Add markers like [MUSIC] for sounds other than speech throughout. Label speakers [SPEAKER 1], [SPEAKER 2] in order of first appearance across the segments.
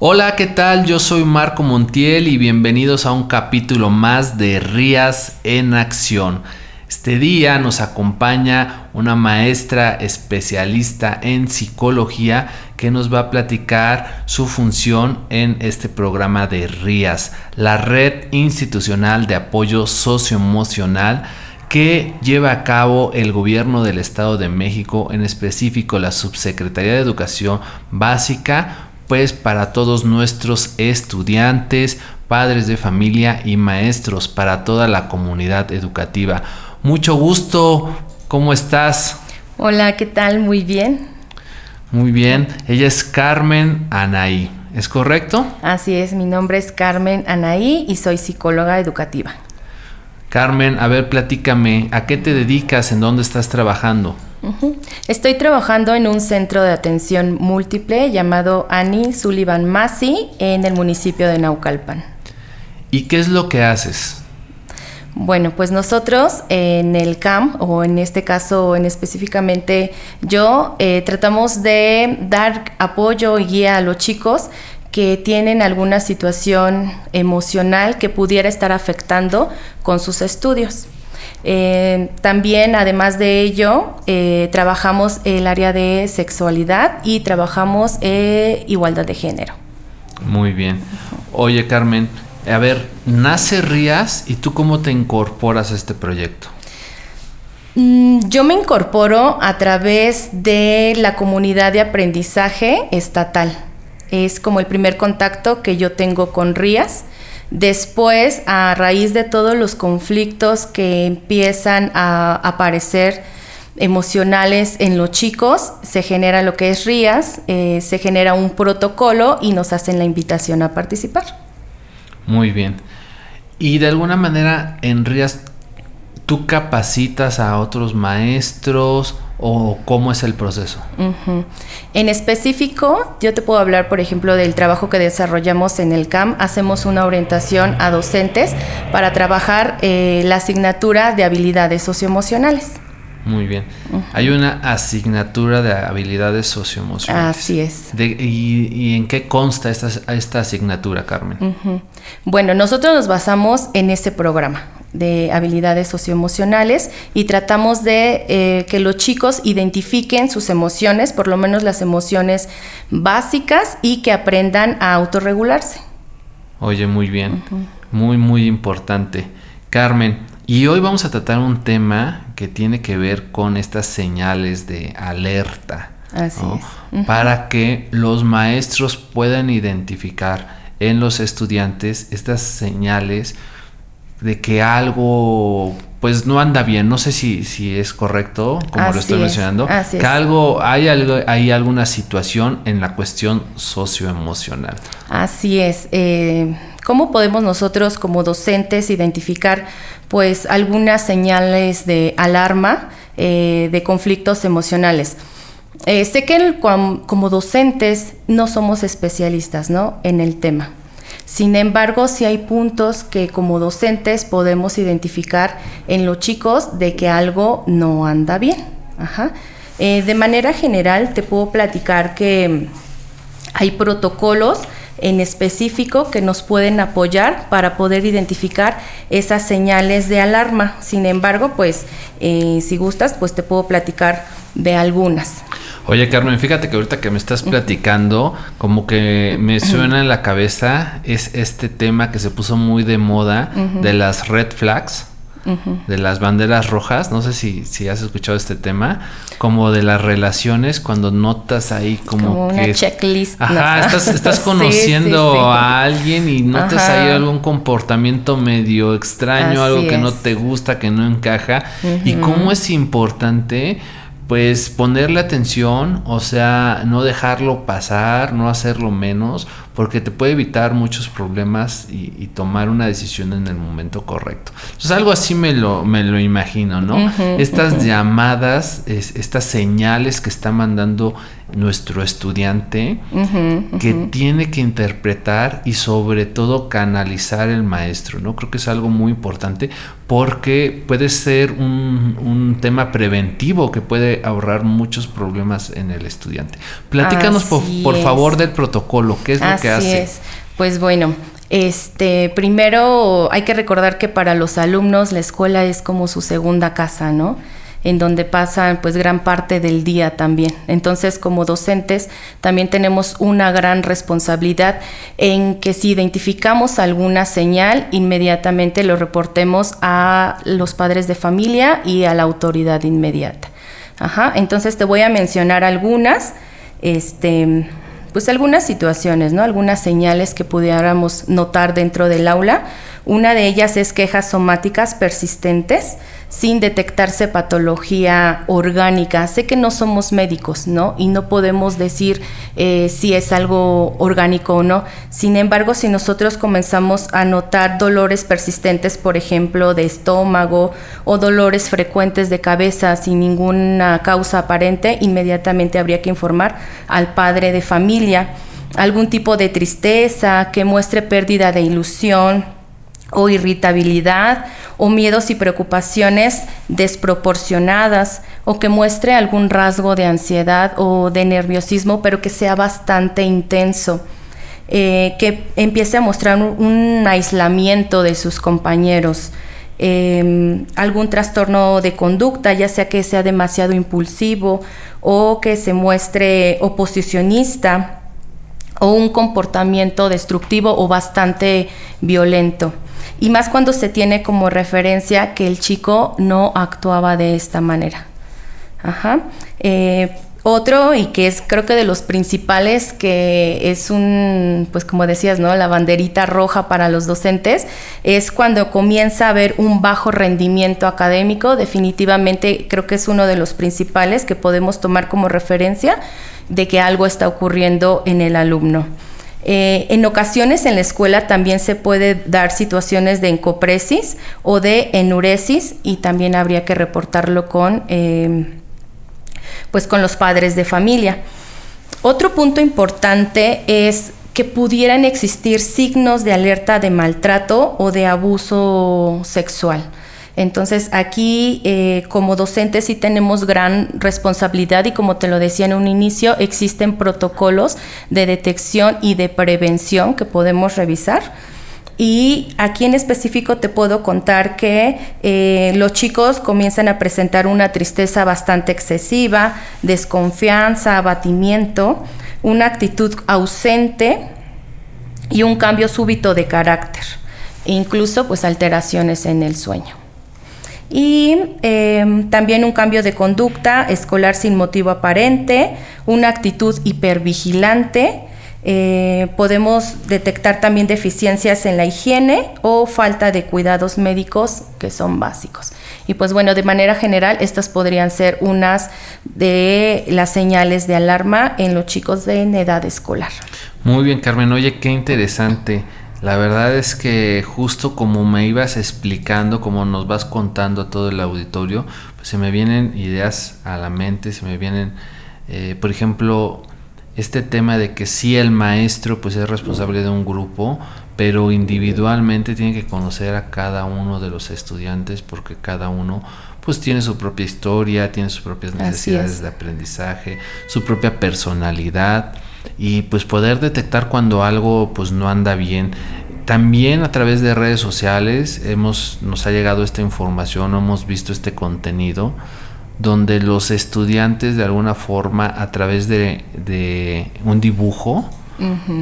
[SPEAKER 1] Hola, ¿qué tal? Yo soy Marco Montiel y bienvenidos a un capítulo más de Rías en Acción. Este día nos acompaña una maestra especialista en psicología que nos va a platicar su función en este programa de RIAS, la Red Institucional de Apoyo Socioemocional que lleva a cabo el gobierno del Estado de México, en específico la Subsecretaría de Educación Básica, pues para todos nuestros estudiantes, padres de familia y maestros, para toda la comunidad educativa. Mucho gusto, ¿cómo estás?
[SPEAKER 2] Hola, ¿qué tal? Muy bien.
[SPEAKER 1] Muy bien, ella es Carmen Anaí, ¿es correcto?
[SPEAKER 2] Así es, mi nombre es Carmen Anaí y soy psicóloga educativa.
[SPEAKER 1] Carmen, a ver, platícame, ¿a qué te dedicas? ¿En dónde estás trabajando?
[SPEAKER 2] Estoy trabajando en un centro de atención múltiple llamado Annie Sullivan Massey en el municipio de Naucalpan.
[SPEAKER 1] ¿Y qué es lo que haces?
[SPEAKER 2] Bueno, pues nosotros en el CAM, o en este caso en específicamente yo, eh, tratamos de dar apoyo y guía a los chicos que tienen alguna situación emocional que pudiera estar afectando con sus estudios. Eh, también, además de ello, eh, trabajamos el área de sexualidad y trabajamos eh, igualdad de género.
[SPEAKER 1] Muy bien. Oye, Carmen, a ver, nace Rías y tú cómo te incorporas a este proyecto?
[SPEAKER 2] Mm, yo me incorporo a través de la comunidad de aprendizaje estatal. Es como el primer contacto que yo tengo con Rías. Después, a raíz de todos los conflictos que empiezan a aparecer emocionales en los chicos, se genera lo que es RIAS, eh, se genera un protocolo y nos hacen la invitación a participar.
[SPEAKER 1] Muy bien. Y de alguna manera en RIAS, ¿tú capacitas a otros maestros o cómo es el proceso?
[SPEAKER 2] En específico, yo te puedo hablar, por ejemplo, del trabajo que desarrollamos en el CAM. Hacemos una orientación a docentes para trabajar eh, la asignatura de habilidades socioemocionales.
[SPEAKER 1] Muy bien. Hay una asignatura de habilidades socioemocionales.
[SPEAKER 2] Así es.
[SPEAKER 1] y, en qué consta esta, esta asignatura, Carmen?
[SPEAKER 2] Bueno, nosotros nos basamos en ese programa de habilidades socioemocionales y tratamos de eh, que los chicos identifiquen sus emociones, por lo menos las emociones básicas y que aprendan a autorregularse.
[SPEAKER 1] Oye, muy bien, muy, muy importante. Carmen, y hoy vamos a tratar un tema que tiene que ver con estas señales de alerta.
[SPEAKER 2] Así es.
[SPEAKER 1] Para que los maestros puedan identificar en los estudiantes estas señales de que algo pues no anda bien, no sé si, si es correcto, como lo estoy mencionando, que algo, hay algo, hay alguna situación en la cuestión socioemocional.
[SPEAKER 2] Así es. Eh, ¿Cómo podemos nosotros como docentes identificar pues algunas señales de alarma eh, de conflictos emocionales? Eh, sé que como docentes no somos especialistas ¿no? en el tema. Sin embargo, sí hay puntos que como docentes podemos identificar en los chicos de que algo no anda bien. Eh, de manera general, te puedo platicar que hay protocolos en específico que nos pueden apoyar para poder identificar esas señales de alarma. Sin embargo, pues eh, si gustas, pues te puedo platicar de algunas.
[SPEAKER 1] Oye, Carmen, fíjate que ahorita que me estás platicando, como que me suena en la cabeza es este tema que se puso muy de moda de las red flags. de las banderas rojas, no sé si, si has escuchado este tema, como de las relaciones, cuando notas ahí como,
[SPEAKER 2] que... Una checklist.
[SPEAKER 1] Ajá, estás, [LAUGHS] conociendo a alguien y notas ahí algún comportamiento medio extraño, algo que no te gusta, que no encaja, y cómo es importante pues ponerle atención, o sea, no dejarlo pasar, no hacerlo menos, porque te puede evitar muchos problemas y, tomar una decisión en el momento correcto. Entonces algo así me lo, me lo imagino, ¿no? Estas llamadas, estas señales que está mandando nuestro estudiante que tiene que interpretar y sobre todo canalizar el maestro, ¿no? Creo que es algo muy importante porque puede ser un, tema preventivo que puede ahorrar muchos problemas en el estudiante. Platícanos por, favor del protocolo, ¿qué es lo que hace? Es.
[SPEAKER 2] Pues bueno, este, primero hay que recordar que para los alumnos la escuela es como su segunda casa, ¿no? En donde pasan pues gran parte del día también. Entonces, como docentes también tenemos una gran responsabilidad en que si identificamos alguna señal, inmediatamente lo reportemos a los padres de familia y a la autoridad inmediata. Ajá, entonces te voy a mencionar algunas este pues algunas situaciones, ¿no? Algunas señales que pudiéramos notar dentro del aula. Una de ellas es quejas somáticas persistentes sin detectarse patología orgánica. Sé que no somos médicos, ¿no? Y no podemos decir eh, si es algo orgánico o no. Sin embargo, si nosotros comenzamos a notar dolores persistentes, por ejemplo, de estómago o dolores frecuentes de cabeza sin ninguna causa aparente, inmediatamente habría que informar al padre de familia. Algún tipo de tristeza que muestre pérdida de ilusión, o irritabilidad o miedos y preocupaciones desproporcionadas o que muestre algún rasgo de ansiedad o de nerviosismo pero que sea bastante intenso. Eh, que empiece a mostrar un, aislamiento de sus compañeros, em, algún trastorno de conducta, ya sea que sea demasiado impulsivo o que se muestre oposicionista o un comportamiento destructivo o bastante violento y más cuando se tiene como referencia que el chico no actuaba de esta manera. Ajá. Eh, otro y que es creo que de los principales que es un pues como decías no la banderita roja para los docentes es cuando comienza a haber un bajo rendimiento académico definitivamente creo que es uno de los principales que podemos tomar como referencia de que algo está ocurriendo en el alumno eh, en ocasiones en la escuela también se puede dar situaciones de encopresis o de enuresis y también habría que reportarlo con, em, pues con los padres de familia. Otro punto importante es que pudieran existir signos de alerta de maltrato o de abuso sexual. Entonces aquí eh, como docentes sí tenemos gran responsabilidad y como te lo decía en un inicio, existen protocolos de detección y de prevención que podemos revisar. Y aquí en específico te puedo contar que eh, los chicos comienzan a presentar una tristeza bastante excesiva, desconfianza, abatimiento, una actitud ausente y un cambio súbito de carácter, incluso pues alteraciones en el sueño y em, también un cambio de conducta escolar sin motivo aparente, una actitud hipervigilante. Eh, podemos detectar también deficiencias en la higiene o falta de cuidados médicos que son básicos. Y pues bueno, de manera general, estas podrían ser unas de las señales de alarma en los chicos de edad escolar.
[SPEAKER 1] Muy bien, Carmen. Oye, qué interesante. La verdad es que justo como me ibas explicando, como nos vas contando a todo el auditorio, pues se me vienen ideas a la mente, se me vienen, eh, por ejemplo, este tema de que sí el maestro pues es responsable de un grupo, pero individualmente tiene que conocer a cada uno de los estudiantes porque cada uno pues tiene su propia historia, tiene sus propias necesidades de aprendizaje, su propia personalidad y pues poder detectar cuando algo pues no anda bien. También a través de redes sociales hemos, nos ha llegado esta información, hemos visto este contenido donde los estudiantes de alguna forma a través de, de un dibujo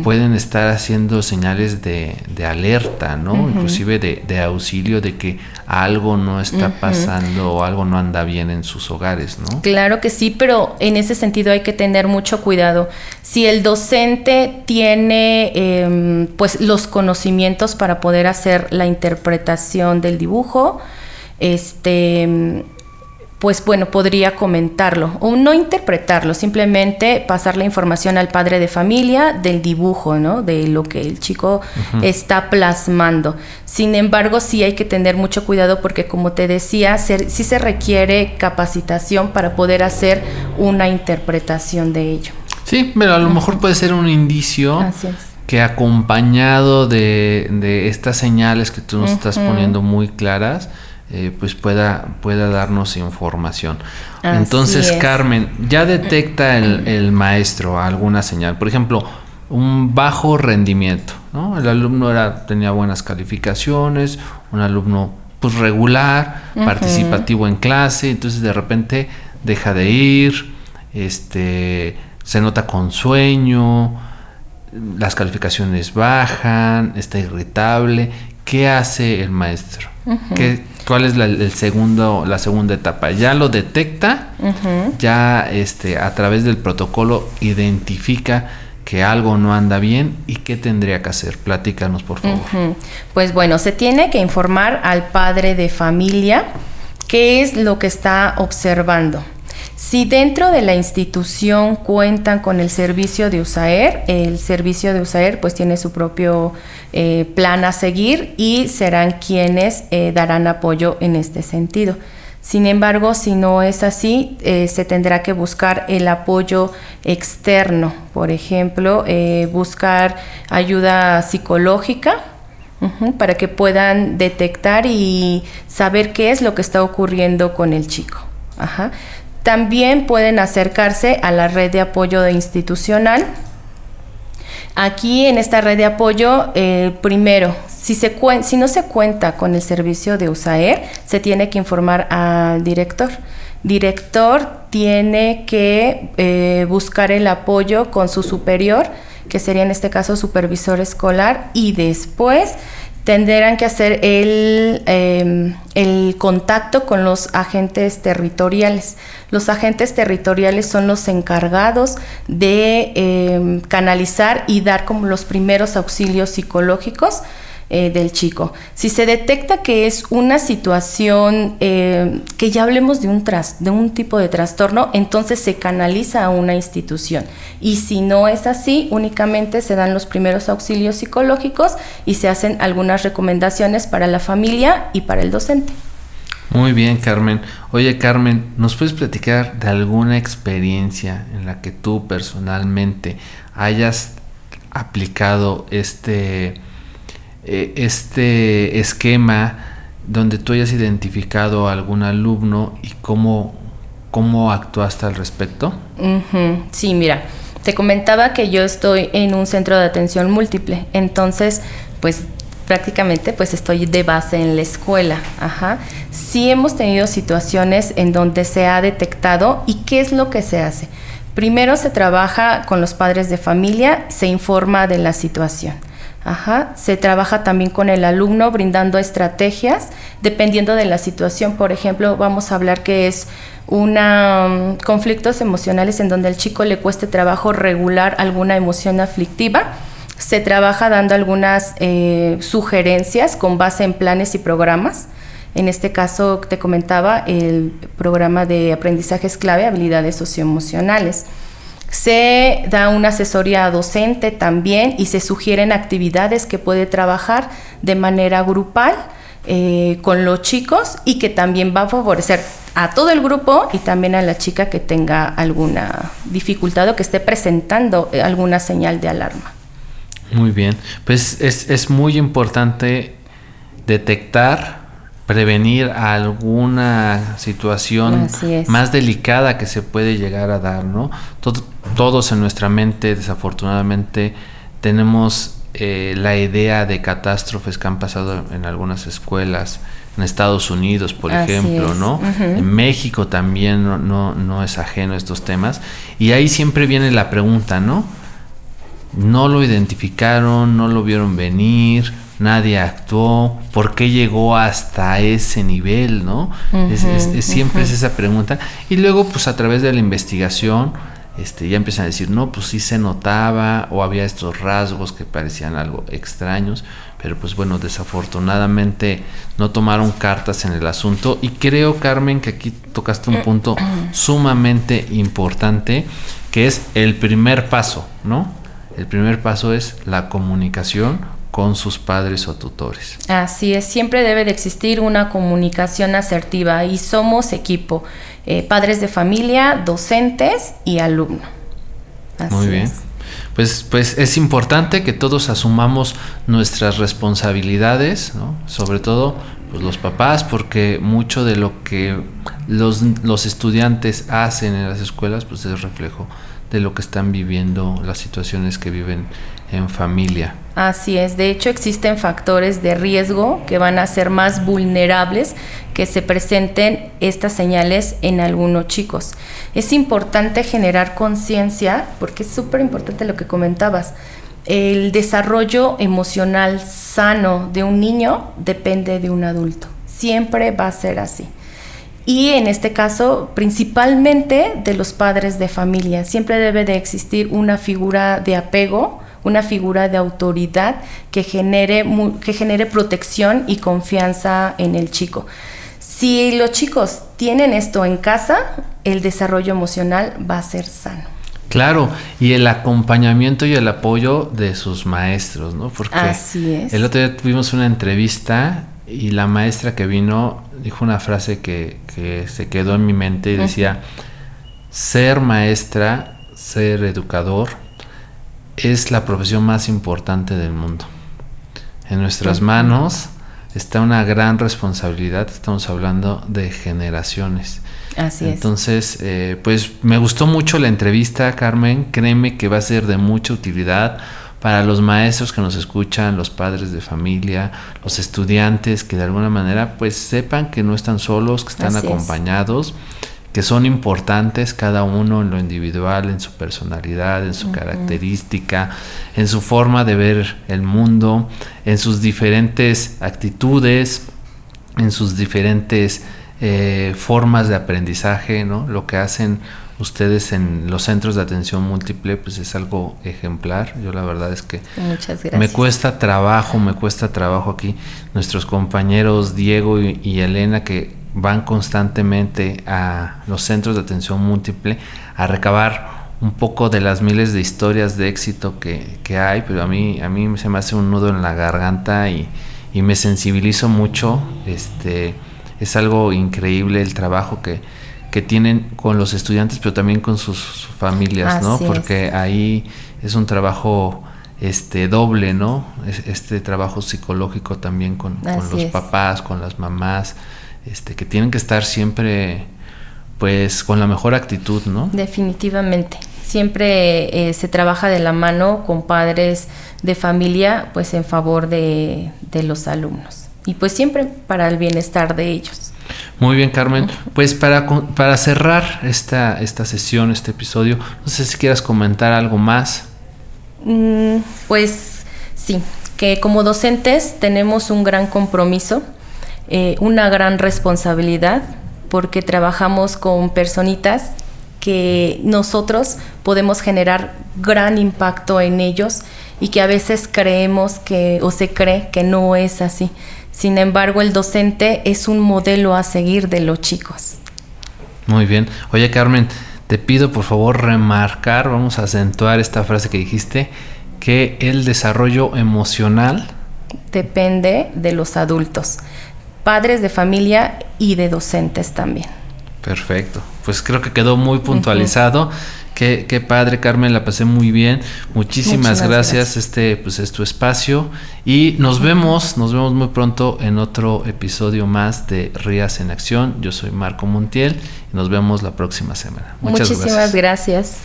[SPEAKER 1] pueden estar haciendo señales de, alerta, ¿no? Inclusive de, auxilio de que algo no está pasando o algo no anda bien en sus hogares, ¿no?
[SPEAKER 2] Claro que sí, pero en ese sentido hay que tener mucho cuidado. Si el docente tiene em, pues los conocimientos para poder hacer la interpretación del dibujo, este pues bueno, podría comentarlo o no interpretarlo, simplemente pasar la información al padre de familia del dibujo, ¿no? De lo que el chico está plasmando. Sin embargo, sí hay que tener mucho cuidado porque como te decía, sí se requiere capacitación para poder hacer una interpretación de ello.
[SPEAKER 1] Sí, pero a lo mejor puede ser un indicio que acompañado de, estas señales que tú nos estás poniendo muy claras, eh, pues pueda, pueda darnos información. Entonces, Carmen, ya detecta el, maestro alguna señal. Por ejemplo, un bajo rendimiento. ¿no? El alumno era, tenía buenas calificaciones, un alumno pues regular, participativo en clase, entonces de repente deja de ir, este, se nota con sueño, las calificaciones bajan, está irritable. ¿Qué hace el maestro? ¿Qué, ¿Cuál es la, el segundo, la segunda etapa? Ya lo detecta, ya este, a través del protocolo identifica que algo no anda bien y qué tendría que hacer. Platícanos, por favor.
[SPEAKER 2] Pues bueno, se tiene que informar al padre de familia qué es lo que está observando. Si dentro de la institución cuentan con el servicio de USAER, el servicio de USAER pues tiene su propio eh, plan a seguir y serán quienes eh, darán apoyo en este sentido. Sin embargo, si no es así, eh, se tendrá que buscar el apoyo externo, por ejemplo, buscar ayuda psicológica para que puedan detectar y saber qué es lo que está ocurriendo con el chico. Ajá. También pueden acercarse a la red de apoyo institucional. Aquí en esta red de apoyo, primero, si no se cuenta con el servicio de USAER, se tiene que informar al director. Director tiene que eh, buscar el apoyo con su superior, que sería en este caso supervisor escolar, y después tendrán que hacer el, em, el, contacto con los agentes territoriales. Los agentes territoriales son los encargados de em, canalizar y dar como los primeros auxilios psicológicos eh, del chico. Si se detecta que es una situación eh, que ya hablemos de un, tras, de un tipo de trastorno, entonces se canaliza a una institución. Y si no es así, únicamente se dan los primeros auxilios psicológicos y se hacen algunas recomendaciones para la familia y para el docente.
[SPEAKER 1] Muy bien, Carmen. Oye, Carmen, ¿nos puedes platicar de alguna experiencia en la que tú personalmente hayas aplicado este eh, este esquema donde tú hayas identificado a algún alumno y cómo, cómo actuaste al respecto?
[SPEAKER 2] Sí, mira, te comentaba que yo estoy en un centro de atención múltiple, entonces, pues prácticamente pues estoy de base en la escuela. Ajá. Sí hemos tenido situaciones en donde se ha detectado y qué es lo que se hace. Primero se trabaja con los padres de familia, se informa de la situación. Ajá. Se trabaja también con el alumno brindando estrategias dependiendo de la situación. Por ejemplo, vamos a hablar que es una mm, conflictos emocionales en donde al chico le cueste trabajo regular alguna emoción aflictiva. Se trabaja dando algunas eh, sugerencias con base en planes y programas. En este caso, te comentaba el programa de aprendizajes clave, habilidades socioemocionales. Se da una asesoría docente también y se sugieren actividades que puede trabajar de manera grupal eh, con los chicos y que también va a favorecer a todo el grupo y también a la chica que tenga alguna dificultad o que esté presentando eh, alguna señal de alarma.
[SPEAKER 1] Muy bien, pues es, es muy importante detectar prevenir alguna situación más delicada que se puede llegar a dar, ¿no? todos en nuestra mente, desafortunadamente, tenemos eh, la idea de catástrofes que han pasado en algunas escuelas, en Estados Unidos, por ejemplo, ¿no? En México también no, no, no es ajeno a estos temas. Y ahí siempre viene la pregunta, ¿no? No lo identificaron, no lo vieron venir, nadie actuó, ¿por qué llegó hasta ese nivel? ¿no? es, siempre es esa pregunta. Y luego, pues a través de la investigación, este, ya empiezan a decir, no, pues sí se notaba o había estos rasgos que parecían algo extraños, pero pues bueno, desafortunadamente no tomaron cartas en el asunto y creo, Carmen, que aquí tocaste un punto [CLEARS THROAT] sumamente importante, que es el primer paso, ¿no? El primer paso es la comunicación con sus padres o tutores.
[SPEAKER 2] Así es, siempre debe de existir una comunicación asertiva y somos equipo, eh, padres de familia, docentes y alumnos.
[SPEAKER 1] Muy bien. Pues, pues es importante que todos asumamos nuestras responsabilidades, ¿no? sobre todo pues, los papás, porque mucho de lo que los, los estudiantes hacen en las escuelas pues es reflejo de lo que están viviendo, las situaciones que viven en familia.
[SPEAKER 2] Así es, de hecho existen factores de riesgo que van a ser más vulnerables que se presenten estas señales en algunos chicos. Es importante generar conciencia, porque es súper importante lo que comentabas, el desarrollo emocional sano de un niño depende de un adulto, siempre va a ser así y en este caso principalmente de los padres de familia. Siempre debe de existir una figura de apego, una figura de autoridad que genere, que genere protección y confianza en el chico. Si los chicos tienen esto en casa, el desarrollo emocional va a ser sano.
[SPEAKER 1] Claro, y el acompañamiento y el apoyo de sus maestros, ¿no?
[SPEAKER 2] Porque Así es.
[SPEAKER 1] el otro día tuvimos una entrevista y la maestra que vino dijo una frase que, se quedó en mi mente y decía, ser maestra, ser educador, es la profesión más importante del mundo. En nuestras manos está una gran responsabilidad, estamos hablando de generaciones.
[SPEAKER 2] Así
[SPEAKER 1] Entonces, eh, pues me gustó mucho la entrevista, Carmen, créeme que va a ser de mucha utilidad para los maestros que nos escuchan, los padres de familia, los estudiantes que de alguna manera pues sepan que no están solos, que están acompañados, que son importantes cada uno en lo individual, en su personalidad, en su característica, en su forma de ver el mundo, en sus diferentes actitudes, en sus diferentes eh, formas de aprendizaje, ¿no? Lo que hacen ustedes en los centros de atención múltiple, pues es algo ejemplar. Yo la verdad es que me cuesta trabajo, me cuesta trabajo aquí. Nuestros compañeros Diego y, Elena que van constantemente a los centros de atención múltiple a recabar un poco de las miles de historias de éxito que, que hay, pero a mí, a mí se me hace un nudo en la garganta y, y me sensibilizo mucho. Este, es algo increíble el trabajo que, que tienen con los estudiantes, pero también con sus, familias, ¿no? Porque ahí es un trabajo este doble, ¿no? Este trabajo psicológico también con, los papás, con las mamás, este, que tienen que estar siempre pues con la mejor actitud, ¿no?
[SPEAKER 2] Definitivamente. Siempre eh, se trabaja de la mano con padres de familia, pues en favor de, de los alumnos. Y pues siempre para el bienestar de ellos.
[SPEAKER 1] Muy bien, Carmen. Pues para, para cerrar esta, esta sesión, este episodio, no sé si quieras comentar algo más.
[SPEAKER 2] Mm, pues sí, que como docentes tenemos un gran compromiso, eh, una gran responsabilidad, porque trabajamos con personitas que nosotros podemos generar gran impacto en ellos y que a veces creemos que o se cree que no es así. Sin embargo, el docente es un modelo a seguir de los chicos.
[SPEAKER 1] Muy bien. Oye, Carmen, te pido por favor remarcar, vamos a acentuar esta frase que dijiste, que el desarrollo emocional
[SPEAKER 2] depende de los adultos, padres de familia y de docentes también.
[SPEAKER 1] Perfecto. Pues creo que quedó muy puntualizado. Qué, padre, Carmen, la pasé muy bien. Muchísimas gracias. Este pues es tu espacio. Y nos vemos, nos vemos muy pronto en otro episodio más de Rías en Acción. Yo soy Marco Montiel y nos vemos la próxima semana.
[SPEAKER 2] Muchas Muchísimas gracias.